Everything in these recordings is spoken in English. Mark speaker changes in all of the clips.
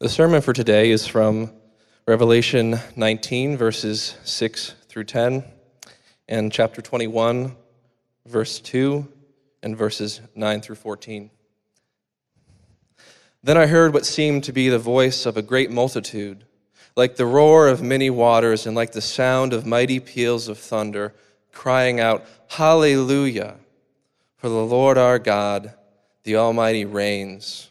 Speaker 1: The sermon for today is from Revelation 19, verses 6 through 10, and chapter 21, verse 2, and verses 9 through 14. Then I heard what seemed to be the voice of a great multitude, like the roar of many waters and like the sound of mighty peals of thunder, crying out, Hallelujah! For the Lord our God, the Almighty, reigns.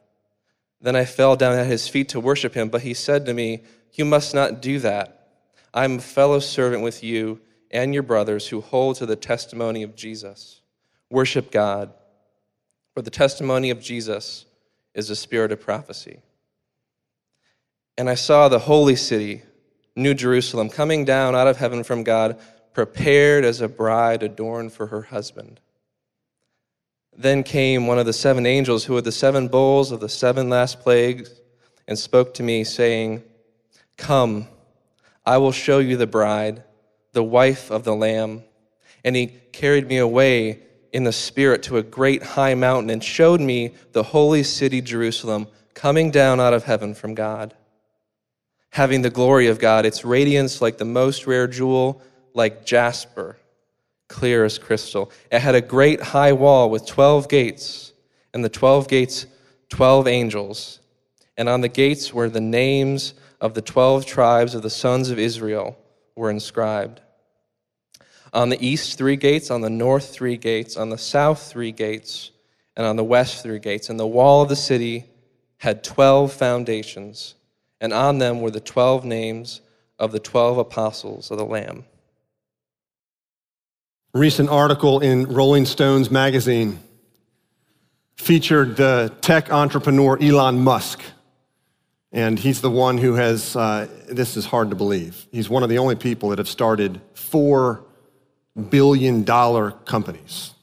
Speaker 1: Then I fell down at his feet to worship him, but he said to me, You must not do that. I am a fellow servant with you and your brothers who hold to the testimony of Jesus. Worship God, for the testimony of Jesus is the spirit of prophecy. And I saw the holy city, New Jerusalem, coming down out of heaven from God, prepared as a bride adorned for her husband. Then came one of the seven angels who had the seven bowls of the seven last plagues and spoke to me, saying, Come, I will show you the bride, the wife of the Lamb. And he carried me away in the Spirit to a great high mountain and showed me the holy city, Jerusalem, coming down out of heaven from God, having the glory of God, its radiance like the most rare jewel, like jasper clear as crystal. It had a great high wall with 12 gates, and the 12 gates, 12 angels. And on the gates were the names of the 12 tribes of the sons of Israel were inscribed. On the east, three gates, on the north, three gates, on the south, three gates, and on the west, three gates. And the wall of the city had 12 foundations, and on them were the 12 names of the 12 apostles of the Lamb
Speaker 2: recent article in Rolling Stones magazine featured the tech entrepreneur Elon Musk. And he's the one who has, uh, this is hard to believe. He's one of the only people that have started four billion dollar companies.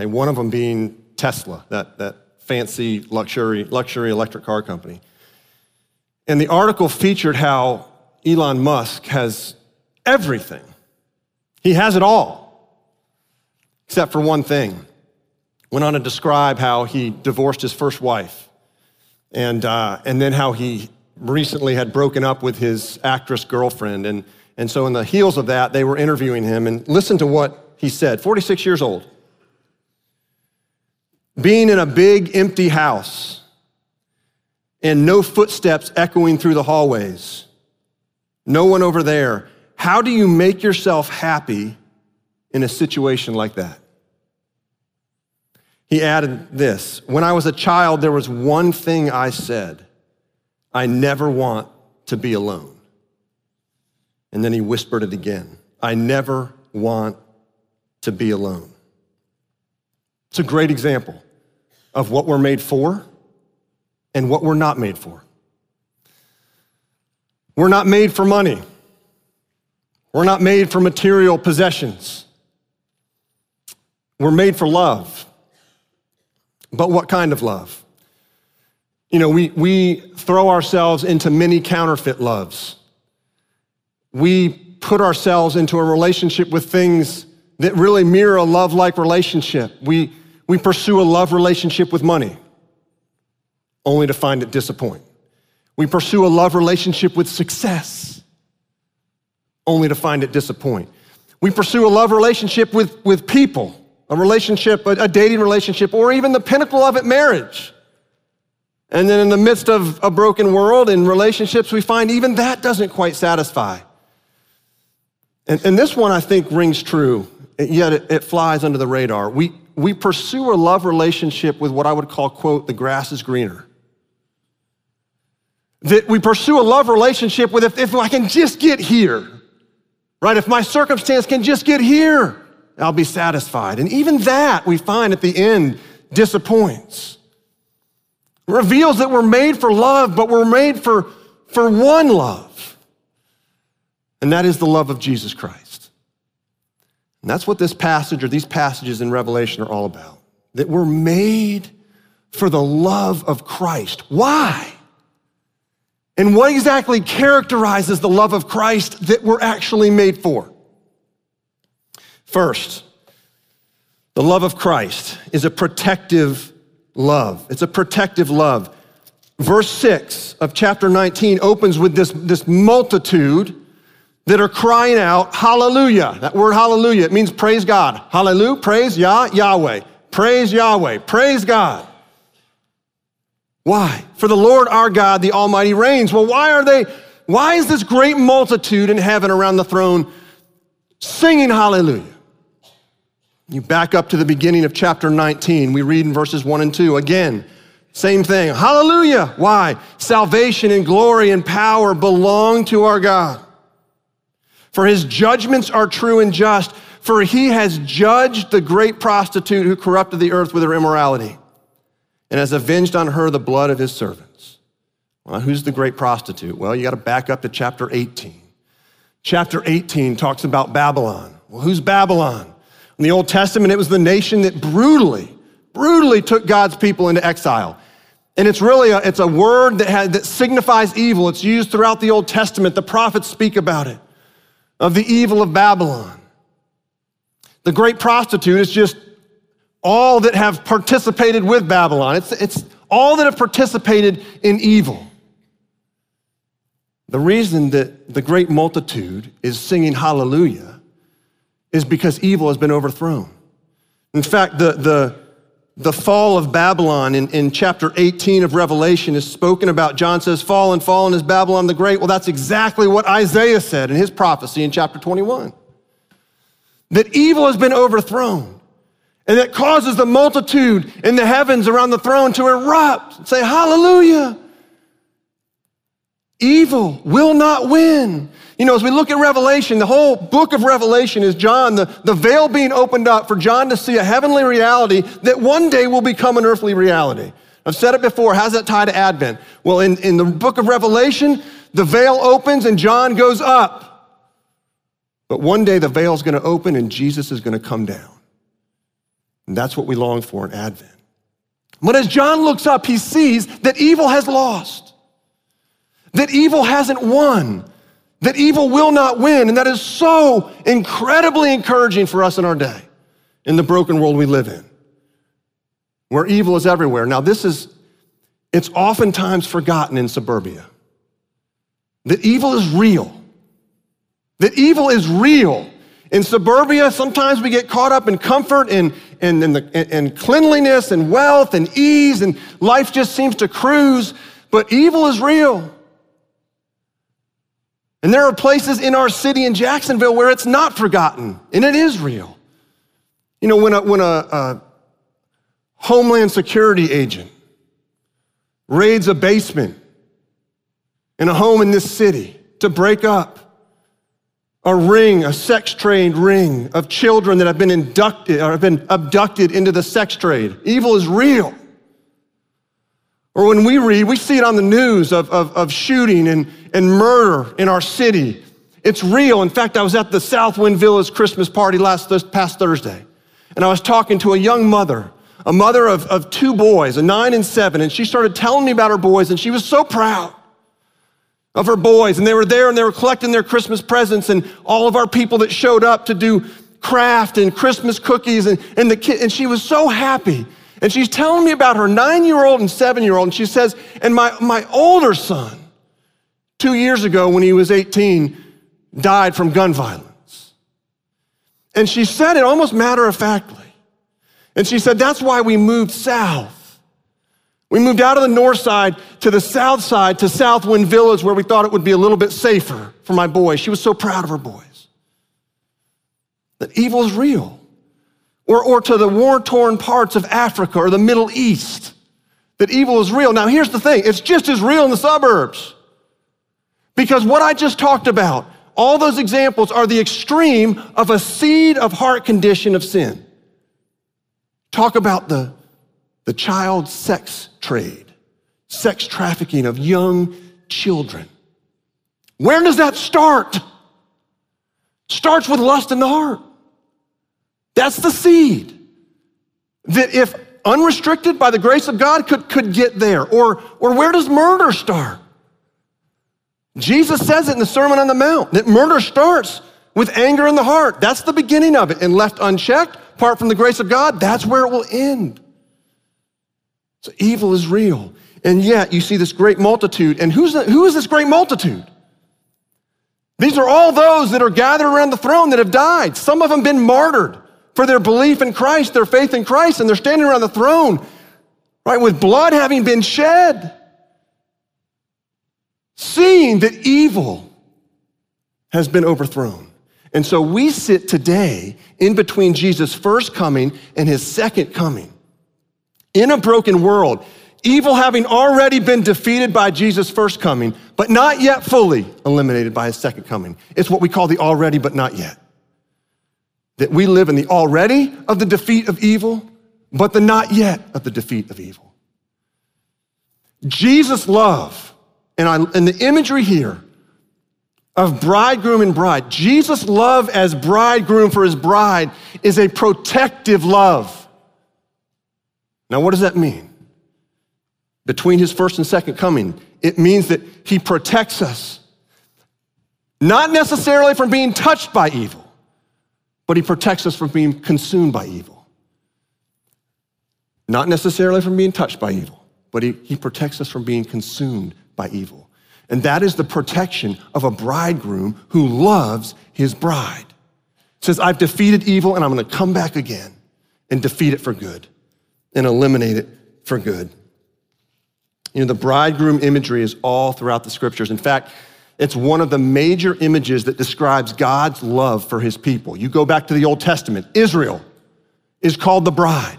Speaker 2: Okay, one of them being Tesla, that, that fancy luxury, luxury electric car company. And the article featured how Elon Musk has everything. He has it all except for one thing. Went on to describe how he divorced his first wife and, uh, and then how he recently had broken up with his actress girlfriend. And, and so, in the heels of that, they were interviewing him. And listen to what he said 46 years old. Being in a big empty house and no footsteps echoing through the hallways, no one over there. How do you make yourself happy in a situation like that. He added this When I was a child, there was one thing I said I never want to be alone. And then he whispered it again I never want to be alone. It's a great example of what we're made for and what we're not made for. We're not made for money. We're not made for material possessions. We're made for love. But what kind of love? You know, we, we throw ourselves into many counterfeit loves. We put ourselves into a relationship with things that really mirror a love like relationship. We, we pursue a love relationship with money, only to find it disappoint. We pursue a love relationship with success, only to find it disappoint. We pursue a love relationship with, with people, a relationship, a, dating relationship, or even the pinnacle of it, marriage. And then in the midst of a broken world and relationships, we find even that doesn't quite satisfy. And, and this one I think rings true, yet it, it flies under the radar. We, we pursue a love relationship with what I would call, quote, the grass is greener. That we pursue a love relationship with if, if I can just get here, right? If my circumstance can just get here, I'll be satisfied. And even that, we find at the end, disappoints. Reveals that we're made for love, but we're made for, for one love. and that is the love of Jesus Christ. And that's what this passage or these passages in Revelation are all about. That we're made for the love of Christ. Why? And what exactly characterizes the love of Christ that we're actually made for? First, the love of Christ is a protective love. It's a protective love. Verse 6 of chapter 19 opens with this, this multitude that are crying out, Hallelujah. That word hallelujah, it means praise God. Hallelujah, praise Yah, Yahweh. Praise Yahweh, praise God. Why? For the Lord our God, the Almighty reigns. Well, why are they, why is this great multitude in heaven around the throne singing hallelujah? You back up to the beginning of chapter 19. We read in verses 1 and 2 again. Same thing. Hallelujah. Why? Salvation and glory and power belong to our God. For his judgments are true and just, for he has judged the great prostitute who corrupted the earth with her immorality and has avenged on her the blood of his servants. Well, who's the great prostitute? Well, you got to back up to chapter 18. Chapter 18 talks about Babylon. Well, who's Babylon? In the Old Testament, it was the nation that brutally, brutally took God's people into exile. And it's really a, it's a word that, has, that signifies evil. It's used throughout the Old Testament. The prophets speak about it, of the evil of Babylon. The great prostitute is just all that have participated with Babylon. It's, it's all that have participated in evil. The reason that the great multitude is singing hallelujah is because evil has been overthrown. In fact, the, the, the fall of Babylon in, in chapter 18 of Revelation is spoken about. John says, Fallen, fallen is Babylon the Great. Well, that's exactly what Isaiah said in his prophecy in chapter 21. That evil has been overthrown. And that causes the multitude in the heavens around the throne to erupt and say, Hallelujah. Evil will not win. You know, as we look at Revelation, the whole book of Revelation is John, the, the veil being opened up for John to see a heavenly reality that one day will become an earthly reality. I've said it before. How's that tie to Advent? Well, in, in the book of Revelation, the veil opens and John goes up. But one day the veil is going to open and Jesus is going to come down. And that's what we long for in Advent. But as John looks up, he sees that evil has lost, that evil hasn't won that evil will not win. And that is so incredibly encouraging for us in our day, in the broken world we live in, where evil is everywhere. Now, this is, it's oftentimes forgotten in suburbia that evil is real. That evil is real. In suburbia, sometimes we get caught up in comfort and, and, and, the, and cleanliness and wealth and ease, and life just seems to cruise, but evil is real. And there are places in our city in Jacksonville where it's not forgotten and it is real. You know, when a, when a, a Homeland Security agent raids a basement in a home in this city to break up a ring, a sex trade ring of children that have been inducted or have been abducted into the sex trade. Evil is real. Or when we read, we see it on the news of, of, of shooting and, and murder in our city. It's real. In fact, I was at the Southwind Villas Christmas party last past Thursday, and I was talking to a young mother, a mother of, of two boys, a nine and seven, and she started telling me about her boys, and she was so proud of her boys. And they were there and they were collecting their Christmas presents, and all of our people that showed up to do craft and Christmas cookies, and, and the kid, and she was so happy. And she's telling me about her nine year old and seven year old. And she says, and my, my older son, two years ago when he was 18, died from gun violence. And she said it almost matter of factly. And she said, that's why we moved south. We moved out of the north side to the south side to Southwind Villas where we thought it would be a little bit safer for my boys. She was so proud of her boys. That evil is real or, or to the war torn parts of Africa or the Middle East, that evil is real. Now, here's the thing it's just as real in the suburbs. Because what I just talked about, all those examples are the extreme of a seed of heart condition of sin. Talk about the, the child sex trade, sex trafficking of young children. Where does that start? Starts with lust in the heart. That's the seed. That if unrestricted by the grace of God could, could get there. Or, or where does murder start? Jesus says it in the Sermon on the Mount that murder starts with anger in the heart. That's the beginning of it. And left unchecked, apart from the grace of God, that's where it will end. So evil is real. And yet you see this great multitude. And who's the, who is this great multitude? These are all those that are gathered around the throne that have died. Some of them been martyred for their belief in Christ, their faith in Christ, and they're standing around the throne, right, with blood having been shed, seeing that evil has been overthrown. And so we sit today in between Jesus' first coming and his second coming in a broken world, evil having already been defeated by Jesus' first coming, but not yet fully eliminated by his second coming. It's what we call the already but not yet. That we live in the already of the defeat of evil, but the not yet of the defeat of evil. Jesus' love, and, I, and the imagery here of bridegroom and bride, Jesus' love as bridegroom for his bride is a protective love. Now, what does that mean? Between his first and second coming, it means that he protects us, not necessarily from being touched by evil but he protects us from being consumed by evil. Not necessarily from being touched by evil, but he, he protects us from being consumed by evil. And that is the protection of a bridegroom who loves his bride. says, I've defeated evil and I'm going to come back again and defeat it for good and eliminate it for good. You know, the bridegroom imagery is all throughout the scriptures. In fact, it's one of the major images that describes God's love for his people. You go back to the Old Testament, Israel is called the bride.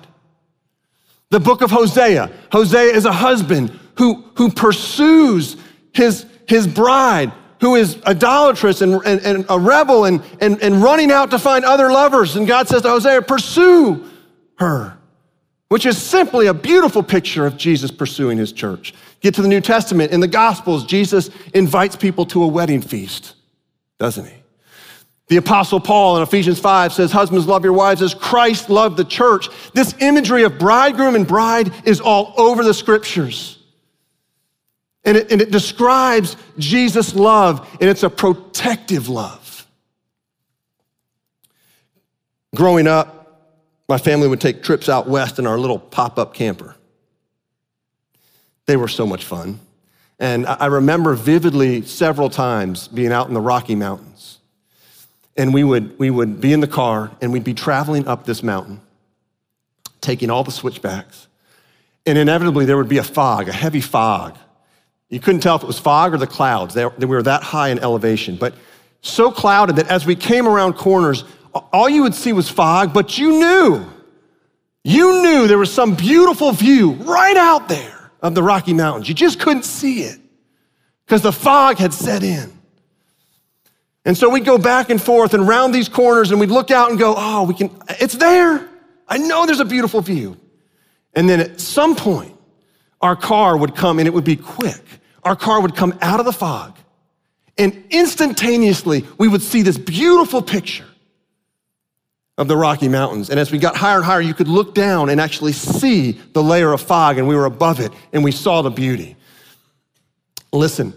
Speaker 2: The book of Hosea, Hosea is a husband who, who pursues his, his bride, who is idolatrous and, and, and a rebel and, and, and running out to find other lovers. And God says to Hosea, Pursue her which is simply a beautiful picture of Jesus pursuing his church. Get to the New Testament. In the Gospels, Jesus invites people to a wedding feast, doesn't he? The Apostle Paul in Ephesians 5 says, Husbands, love your wives as Christ loved the church. This imagery of bridegroom and bride is all over the scriptures. And it, and it describes Jesus' love, and it's a protective love. Growing up, my family would take trips out west in our little pop up camper. They were so much fun. And I remember vividly several times being out in the Rocky Mountains. And we would, we would be in the car and we'd be traveling up this mountain, taking all the switchbacks. And inevitably, there would be a fog, a heavy fog. You couldn't tell if it was fog or the clouds. They, they were that high in elevation. But so clouded that as we came around corners, all you would see was fog, but you knew, you knew there was some beautiful view right out there of the Rocky Mountains. You just couldn't see it because the fog had set in. And so we'd go back and forth and round these corners and we'd look out and go, oh, we can, it's there. I know there's a beautiful view. And then at some point, our car would come and it would be quick. Our car would come out of the fog and instantaneously we would see this beautiful picture of the Rocky Mountains. And as we got higher and higher, you could look down and actually see the layer of fog, and we were above it, and we saw the beauty. Listen,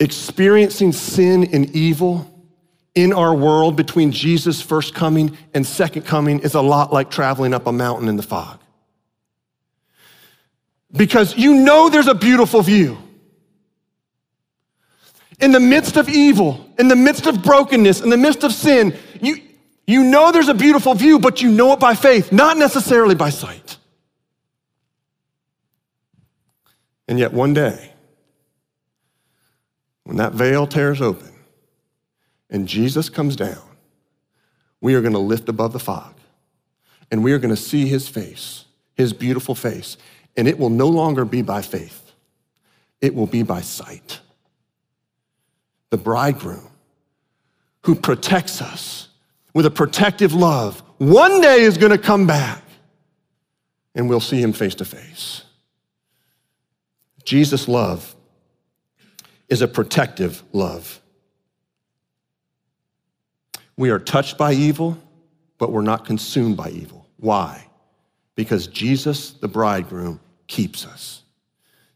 Speaker 2: experiencing sin and evil in our world between Jesus' first coming and second coming is a lot like traveling up a mountain in the fog. Because you know there's a beautiful view. In the midst of evil, in the midst of brokenness, in the midst of sin, you, you know there's a beautiful view, but you know it by faith, not necessarily by sight. And yet, one day, when that veil tears open and Jesus comes down, we are going to lift above the fog and we are going to see his face, his beautiful face. And it will no longer be by faith, it will be by sight. The bridegroom who protects us with a protective love, one day is going to come back and we'll see him face to face. Jesus' love is a protective love. We are touched by evil, but we're not consumed by evil. Why? Because Jesus, the bridegroom, keeps us.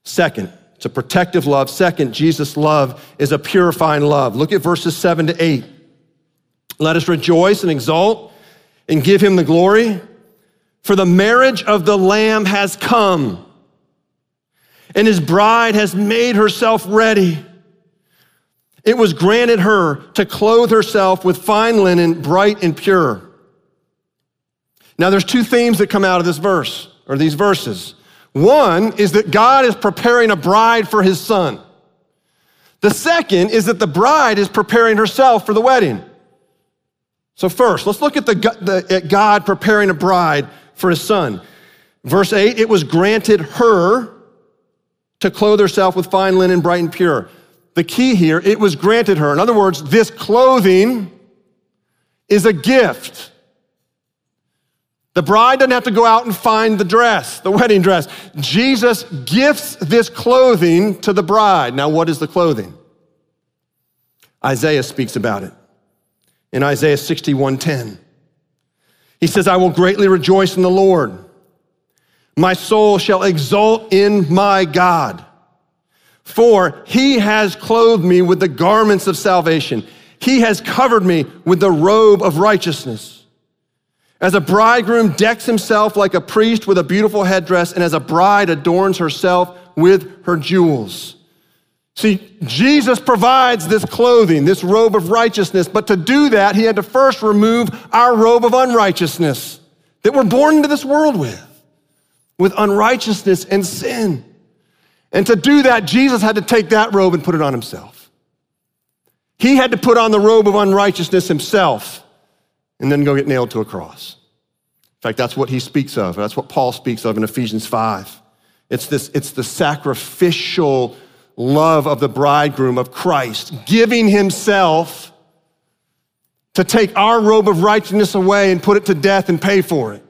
Speaker 2: Second, it's a protective love. Second, Jesus' love is a purifying love. Look at verses seven to eight. Let us rejoice and exult and give him the glory, for the marriage of the Lamb has come, and his bride has made herself ready. It was granted her to clothe herself with fine linen, bright and pure. Now, there's two themes that come out of this verse, or these verses. One is that God is preparing a bride for his son. The second is that the bride is preparing herself for the wedding. So, first, let's look at, the, the, at God preparing a bride for his son. Verse 8 it was granted her to clothe herself with fine linen, bright and pure. The key here, it was granted her. In other words, this clothing is a gift. The bride doesn't have to go out and find the dress, the wedding dress. Jesus gifts this clothing to the bride. Now, what is the clothing? Isaiah speaks about it in Isaiah 61:10. He says, I will greatly rejoice in the Lord. My soul shall exult in my God. For he has clothed me with the garments of salvation. He has covered me with the robe of righteousness. As a bridegroom decks himself like a priest with a beautiful headdress, and as a bride adorns herself with her jewels. See, Jesus provides this clothing, this robe of righteousness, but to do that, he had to first remove our robe of unrighteousness that we're born into this world with, with unrighteousness and sin. And to do that, Jesus had to take that robe and put it on himself. He had to put on the robe of unrighteousness himself and then go get nailed to a cross. In fact, that's what he speaks of. That's what Paul speaks of in Ephesians 5. It's, this, it's the sacrificial love of the bridegroom of Christ, giving himself to take our robe of righteousness away and put it to death and pay for it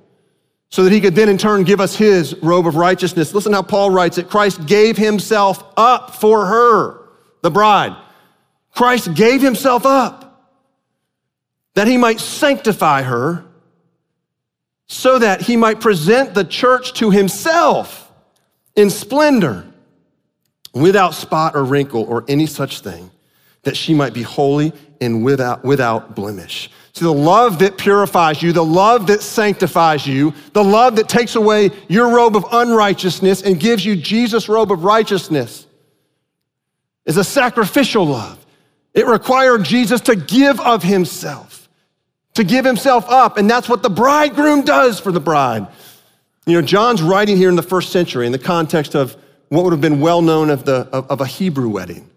Speaker 2: so that he could then in turn give us his robe of righteousness. Listen how Paul writes it Christ gave himself up for her, the bride. Christ gave himself up that he might sanctify her so that he might present the church to himself in splendor, without spot or wrinkle or any such thing, that she might be holy and without, without blemish. See, the love that purifies you, the love that sanctifies you, the love that takes away your robe of unrighteousness and gives you Jesus' robe of righteousness is a sacrificial love. It required Jesus to give of himself, to give himself up. And that's what the bridegroom does for the bride. You know, John's writing here in the first century in the context of what would have been well known of, the, of, of a Hebrew wedding.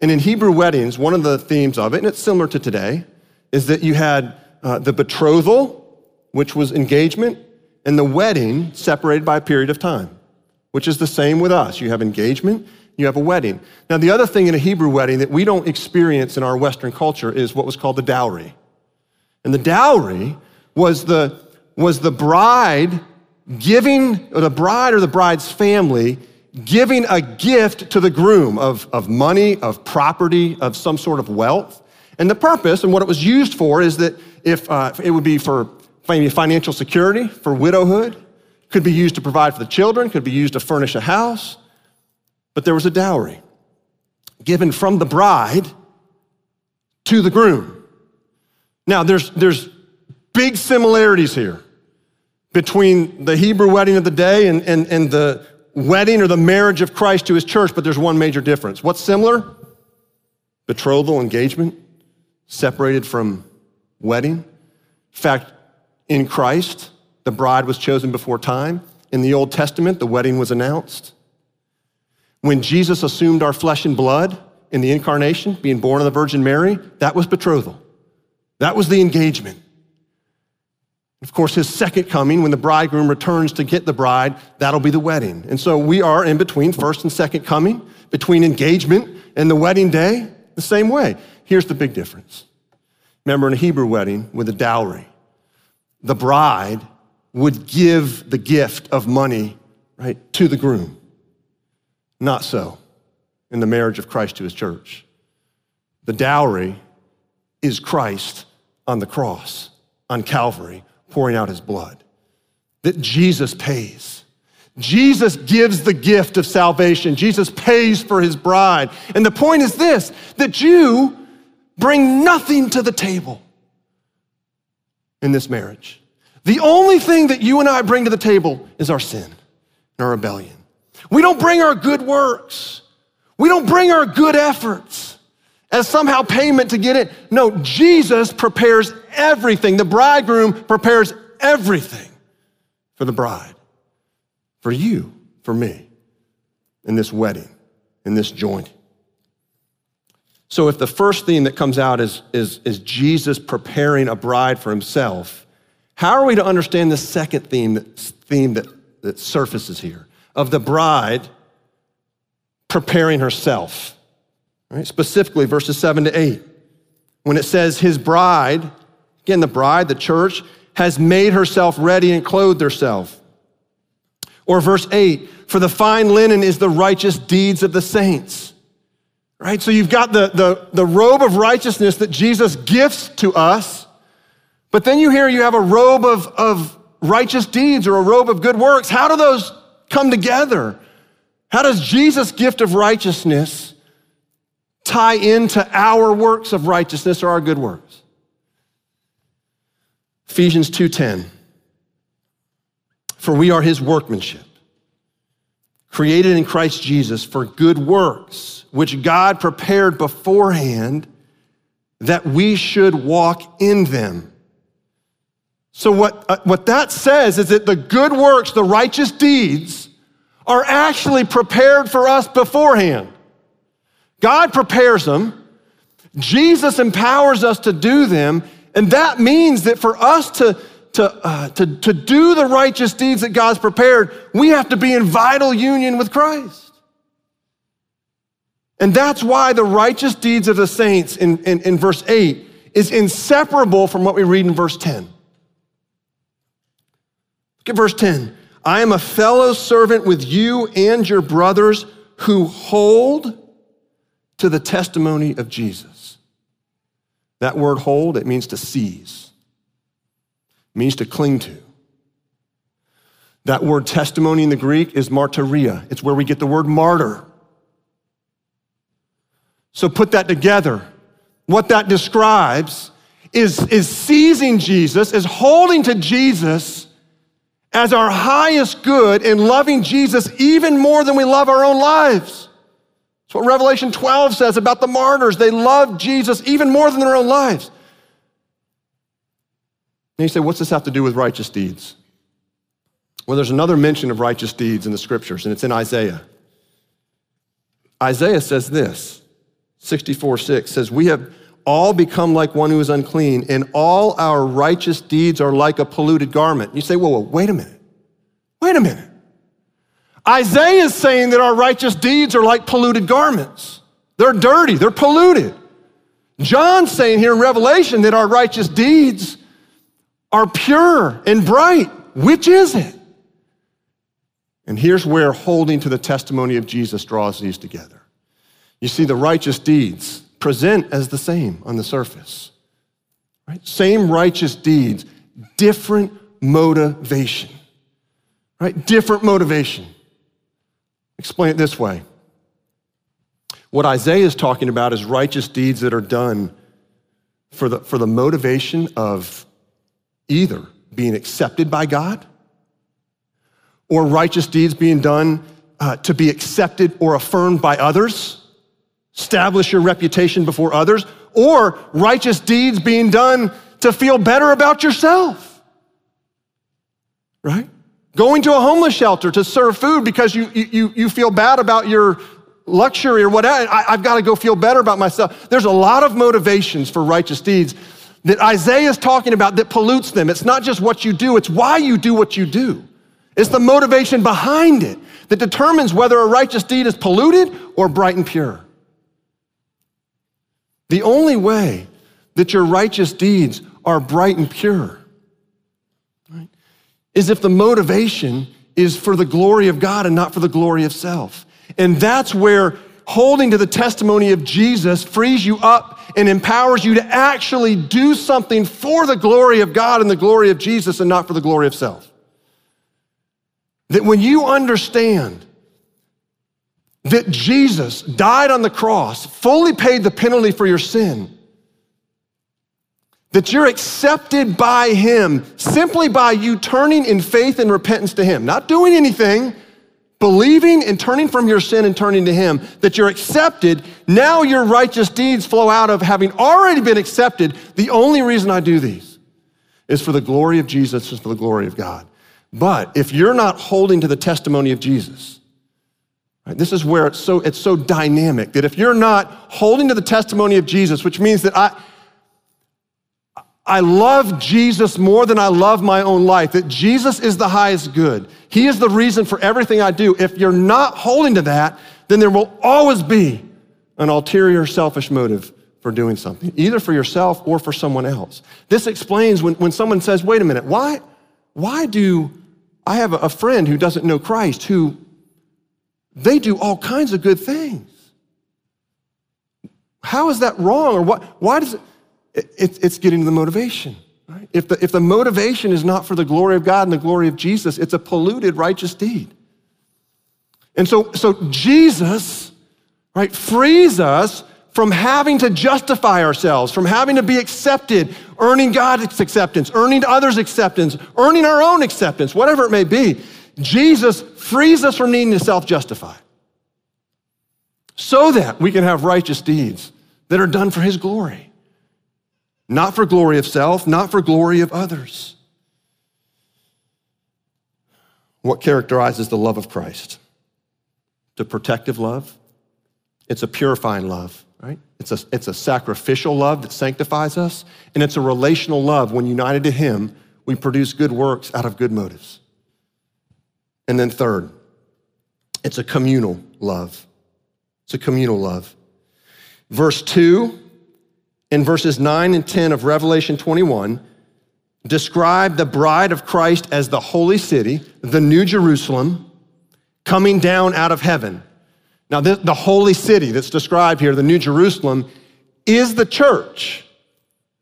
Speaker 2: And in Hebrew weddings, one of the themes of it, and it's similar to today, is that you had uh, the betrothal, which was engagement, and the wedding separated by a period of time, which is the same with us. You have engagement, you have a wedding. Now, the other thing in a Hebrew wedding that we don't experience in our Western culture is what was called the dowry. And the dowry was the, was the bride giving, or the bride or the bride's family giving a gift to the groom of, of money, of property, of some sort of wealth. And the purpose and what it was used for is that if uh, it would be for financial security, for widowhood, could be used to provide for the children, could be used to furnish a house. But there was a dowry given from the bride to the groom. Now, there's, there's big similarities here between the Hebrew wedding of the day and, and, and the wedding or the marriage of Christ to his church, but there's one major difference. What's similar? Betrothal, engagement separated from wedding. In fact, in Christ, the bride was chosen before time. In the Old Testament, the wedding was announced. When Jesus assumed our flesh and blood in the incarnation, being born of the Virgin Mary, that was betrothal. That was the engagement. Of course, his second coming, when the bridegroom returns to get the bride, that'll be the wedding. And so we are in between first and second coming, between engagement and the wedding day, the same way. Here's the big difference. Remember, in a Hebrew wedding with a dowry, the bride would give the gift of money, right, to the groom. Not so in the marriage of Christ to his church. The dowry is Christ on the cross, on Calvary, pouring out his blood. That Jesus pays. Jesus gives the gift of salvation. Jesus pays for his bride. And the point is this that you bring nothing to the table in this marriage. The only thing that you and I bring to the table is our sin and our rebellion. We don't bring our good works. We don't bring our good efforts as somehow payment to get it. No, Jesus prepares everything. The bridegroom prepares everything for the bride, for you, for me, in this wedding, in this joint. So if the first theme that comes out is, is, is Jesus preparing a bride for himself, how are we to understand the second theme, theme that, that surfaces here of the bride preparing herself? Right? Specifically, verses seven to eight, when it says his bride, again, the bride, the church, has made herself ready and clothed herself. Or verse 8, for the fine linen is the righteous deeds of the saints. Right? So you've got the, the, the robe of righteousness that Jesus gifts to us, but then you hear you have a robe of, of righteous deeds or a robe of good works. How do those come together? How does Jesus' gift of righteousness tie into our works of righteousness or our good works? Ephesians 2:10 For we are his workmanship created in Christ Jesus for good works which God prepared beforehand that we should walk in them. So what, uh, what that says is that the good works, the righteous deeds are actually prepared for us beforehand. God prepares them. Jesus empowers us to do them. And that means that for us to, to, uh, to, to do the righteous deeds that God's prepared, we have to be in vital union with Christ. And that's why the righteous deeds of the saints in, in, in verse 8 is inseparable from what we read in verse 10. Look at verse 10. I am a fellow servant with you and your brothers who hold to the testimony of Jesus. That word hold, it means to seize, it means to cling to. That word testimony in the Greek is martyria. It's where we get the word martyr. So put that together. What that describes is, is seizing Jesus, is holding to Jesus as our highest good and loving Jesus even more than we love our own lives. What Revelation 12 says about the martyrs. They loved Jesus even more than their own lives. And you say, what's this have to do with righteous deeds? Well, there's another mention of righteous deeds in the scriptures, and it's in Isaiah. Isaiah says this 64 6 says, We have all become like one who is unclean, and all our righteous deeds are like a polluted garment. You say, Whoa, whoa, wait a minute. Wait a minute. Isaiah is saying that our righteous deeds are like polluted garments. They're dirty, they're polluted. John's saying here in Revelation that our righteous deeds are pure and bright. Which is it? And here's where holding to the testimony of Jesus draws these together. You see, the righteous deeds present as the same on the surface, right? Same righteous deeds, different motivation, right? Different motivation. Explain it this way. What Isaiah is talking about is righteous deeds that are done for the, for the motivation of either being accepted by God or righteous deeds being done uh, to be accepted or affirmed by others, establish your reputation before others, or righteous deeds being done to feel better about yourself. Right? Going to a homeless shelter to serve food because you, you, you feel bad about your luxury or whatever. I, I've got to go feel better about myself. There's a lot of motivations for righteous deeds that Isaiah is talking about that pollutes them. It's not just what you do, it's why you do what you do. It's the motivation behind it that determines whether a righteous deed is polluted or bright and pure. The only way that your righteous deeds are bright and pure is if the motivation is for the glory of God and not for the glory of self. And that's where holding to the testimony of Jesus frees you up and empowers you to actually do something for the glory of God and the glory of Jesus and not for the glory of self. That when you understand that Jesus died on the cross, fully paid the penalty for your sin, that you're accepted by Him simply by you turning in faith and repentance to Him, not doing anything, believing and turning from your sin and turning to Him, that you're accepted. Now your righteous deeds flow out of having already been accepted. The only reason I do these is for the glory of Jesus, is for the glory of God. But if you're not holding to the testimony of Jesus, right, this is where it's so, it's so dynamic that if you're not holding to the testimony of Jesus, which means that I, I love Jesus more than I love my own life, that Jesus is the highest good. He is the reason for everything I do. If you're not holding to that, then there will always be an ulterior selfish motive for doing something, either for yourself or for someone else. This explains when, when someone says, wait a minute, why, why do I have a friend who doesn't know Christ who they do all kinds of good things. How is that wrong? Or what, why does it, it it's getting to the motivation. Right? If, the, if the motivation is not for the glory of God and the glory of Jesus, it's a polluted righteous deed. And so, so Jesus, right, frees us from having to justify ourselves, from having to be accepted, earning God's acceptance, earning others' acceptance, earning our own acceptance, whatever it may be. Jesus frees us from needing to self justify so that we can have righteous deeds that are done for his glory, not for glory of self, not for glory of others. What characterizes the love of Christ? The protective love, it's a purifying love right? It's a, it's a sacrificial love that sanctifies us, and it's a relational love. When united to Him, we produce good works out of good motives. And then, third, it's a communal love. It's a communal love. Verse 2 and verses 9 and 10 of Revelation 21 describe the bride of Christ as the holy city, the new Jerusalem, coming down out of heaven. Now, the holy city that's described here, the New Jerusalem, is the church.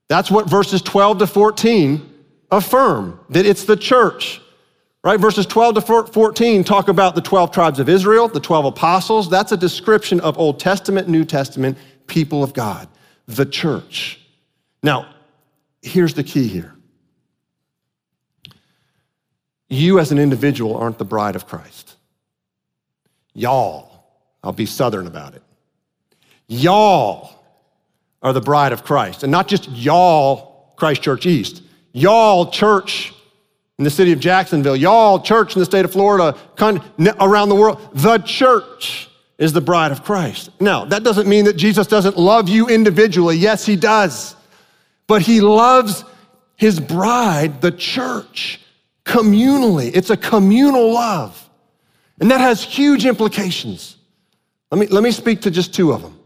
Speaker 2: That's what verses 12 to 14 affirm, that it's the church. Right? Verses 12 to 14 talk about the 12 tribes of Israel, the 12 apostles. That's a description of Old Testament, New Testament people of God, the church. Now, here's the key here. You as an individual aren't the bride of Christ. Y'all I'll be southern about it. Y'all are the bride of Christ, and not just y'all, Christ Church East, y'all, church in the city of Jacksonville, y'all, church in the state of Florida, around the world. The church is the bride of Christ. Now, that doesn't mean that Jesus doesn't love you individually. Yes, he does. But he loves his bride, the church, communally. It's a communal love. And that has huge implications. Let me, let me speak to just two of them.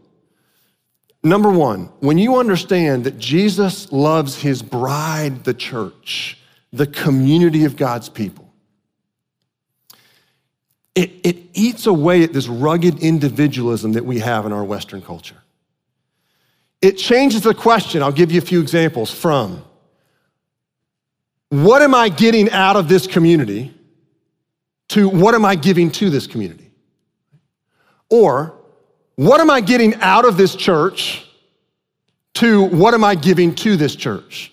Speaker 2: Number one, when you understand that Jesus loves his bride, the church, the community of God's people, it, it eats away at this rugged individualism that we have in our Western culture. It changes the question. I'll give you a few examples from what am I getting out of this community to what am I giving to this community? Or, what am I getting out of this church to what am I giving to this church?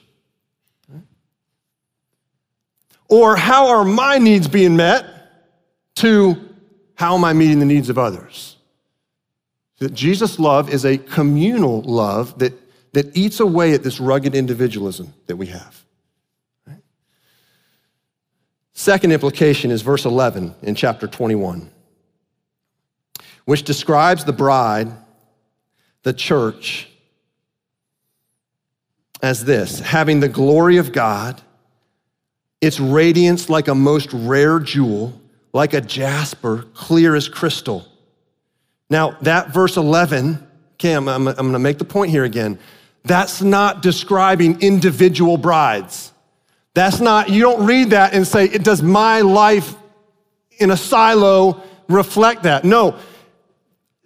Speaker 2: Or, how are my needs being met to how am I meeting the needs of others? That Jesus' love is a communal love that, that eats away at this rugged individualism that we have. Second implication is verse 11 in chapter 21 which describes the bride, the church, as this having the glory of God, its radiance like a most rare jewel, like a jasper, clear as crystal. Now, that verse 11, okay, I'm, I'm, I'm gonna make the point here again. That's not describing individual brides. That's not, you don't read that and say, it does my life in a silo reflect that? No,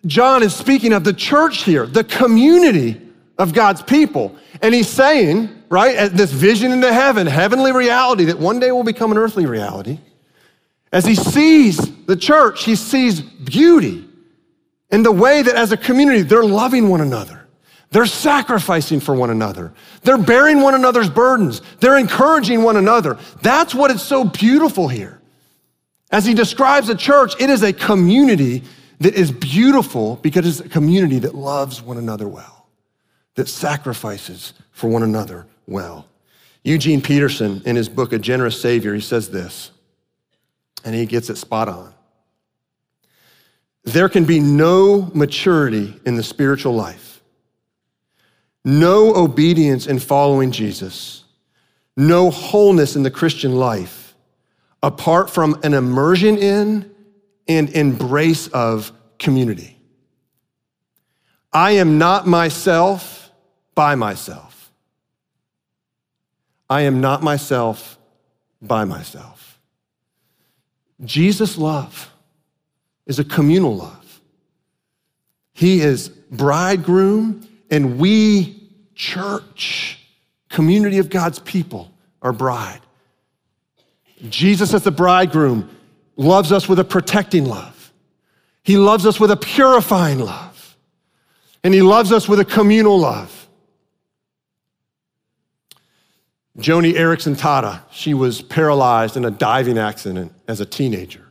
Speaker 2: John is speaking of the church here, the community of God's people. And he's saying, right, this vision into heaven, heavenly reality that one day will become an earthly reality. As he sees the church, he sees beauty in the way that as a community, they're loving one another. They're sacrificing for one another. They're bearing one another's burdens. They're encouraging one another. That's what is so beautiful here. As he describes the church, it is a community that is beautiful because it's a community that loves one another well, that sacrifices for one another well. Eugene Peterson, in his book, A Generous Savior, he says this, and he gets it spot on. There can be no maturity in the spiritual life, no obedience in following Jesus, no wholeness in the Christian life apart from an immersion in and embrace of community. I am not myself by myself. I am not myself by myself. Jesus' love is a communal love. He is bridegroom, and we, church, community of God's people, are bride. Jesus, as the bridegroom, loves us with a protecting love. He loves us with a purifying love. And he loves us with a communal love. Joni Eareckson Tada, she was paralyzed in a diving accident as a teenager.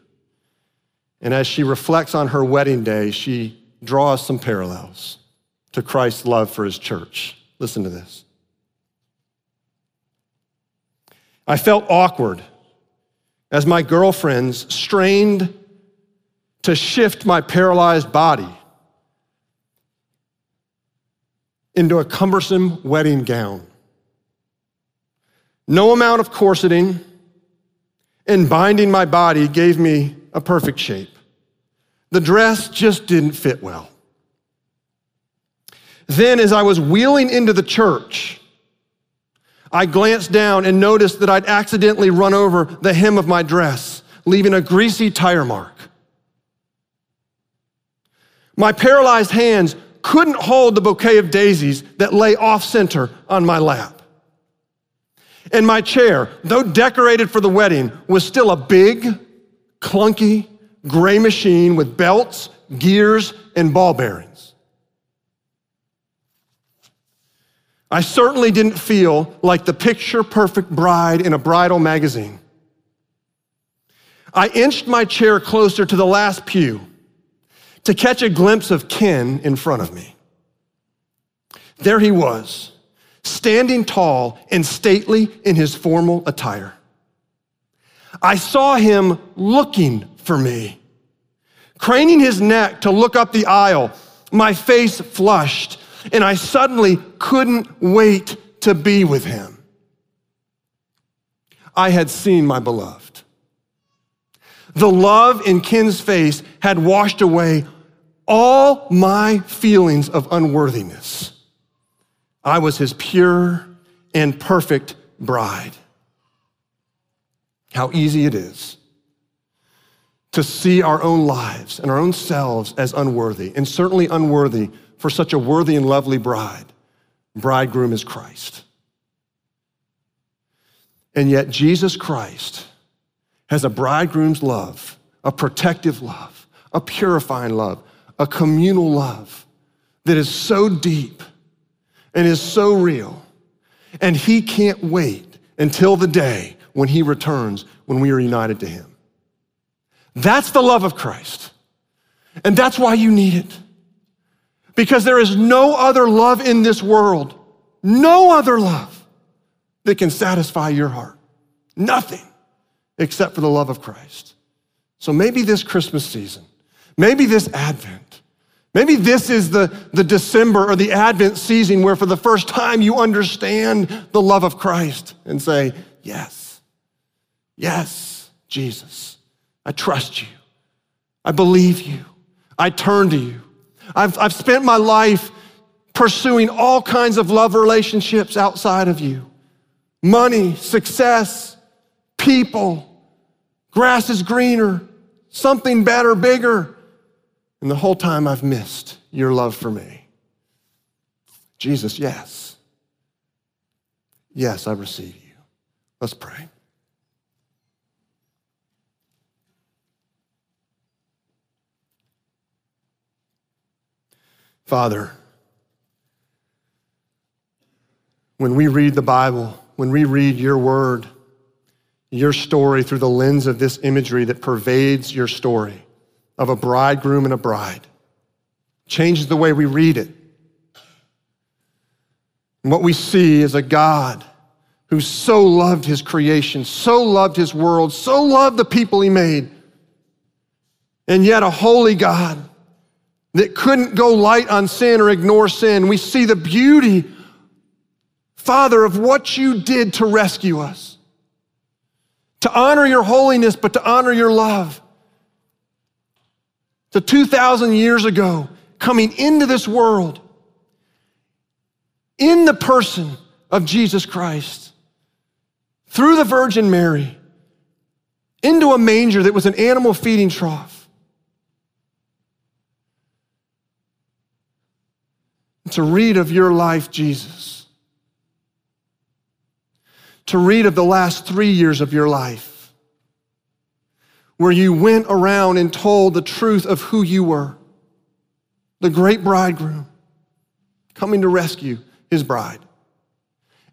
Speaker 2: And as she reflects on her wedding day, she draws some parallels to Christ's love for his church. Listen to this. I felt awkward as my girlfriends strained to shift my paralyzed body into a cumbersome wedding gown. No amount of corseting and binding my body gave me a perfect shape. The dress just didn't fit well. Then, as I was wheeling into the church, I glanced down and noticed that I'd accidentally run over the hem of my dress, leaving a greasy tire mark. My paralyzed hands couldn't hold the bouquet of daisies that lay off center on my lap. And my chair, though decorated for the wedding, was still a big, clunky, gray machine with belts, gears, and ball bearings. I certainly didn't feel like the picture perfect bride in a bridal magazine. I inched my chair closer to the last pew to catch a glimpse of Ken in front of me. There he was, standing tall and stately in his formal attire. I saw him looking for me, craning his neck to look up the aisle, my face flushed and I suddenly couldn't wait to be with him. I had seen my beloved. The love in Ken's face had washed away all my feelings of unworthiness. I was his pure and perfect bride. How easy it is to see our own lives and our own selves as unworthy, and certainly unworthy for such a worthy and lovely bride. Bridegroom is Christ. And yet, Jesus Christ has a bridegroom's love, a protective love, a purifying love, a communal love that is so deep and is so real. And he can't wait until the day when he returns, when we are united to him. That's the love of Christ. And that's why you need it. Because there is no other love in this world, no other love that can satisfy your heart. Nothing except for the love of Christ. So maybe this Christmas season, maybe this Advent, maybe this is the, the December or the Advent season where for the first time you understand the love of Christ and say, Yes, yes, Jesus, I trust you. I believe you. I turn to you. I've, I've spent my life pursuing all kinds of love relationships outside of you money, success, people, grass is greener, something better, bigger. And the whole time I've missed your love for me. Jesus, yes. Yes, I receive you. Let's pray. Father, when we read the Bible, when we read your word, your story through the lens of this imagery that pervades your story of a bridegroom and a bride, changes the way we read it. And what we see is a God who so loved his creation, so loved his world, so loved the people he made, and yet a holy God that couldn't go light on sin or ignore sin. We see the beauty, Father, of what you did to rescue us, to honor your holiness, but to honor your love. To 2,000 years ago, coming into this world in the person of Jesus Christ through the Virgin Mary into a manger that was an animal feeding trough. To read of your life, Jesus. To read of the last three years of your life, where you went around and told the truth of who you were the great bridegroom coming to rescue his bride.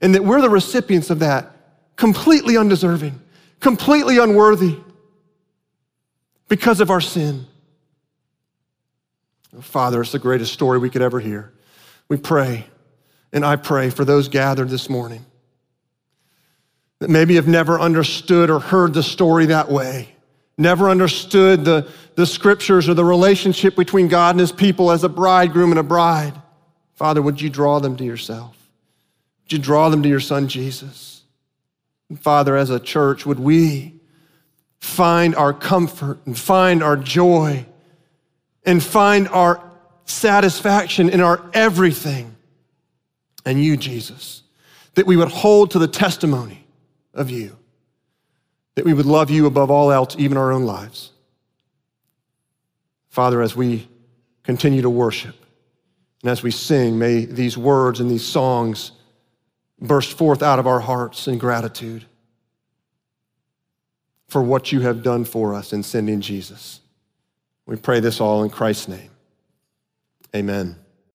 Speaker 2: And that we're the recipients of that, completely undeserving, completely unworthy because of our sin. Father, it's the greatest story we could ever hear. We pray, and I pray for those gathered this morning that maybe have never understood or heard the story that way never understood the, the scriptures or the relationship between God and his people as a bridegroom and a bride. Father, would you draw them to yourself? Would you draw them to your son, Jesus? And Father, as a church, would we find our comfort and find our joy and find our satisfaction in our everything and you, Jesus, that we would hold to the testimony of you that we would love you above all else, even our own lives. Father, as we continue to worship and as we sing, may these words and these songs burst forth out of our hearts in gratitude for what you have done for us in sending Jesus. We pray this all in Christ's name. Amen.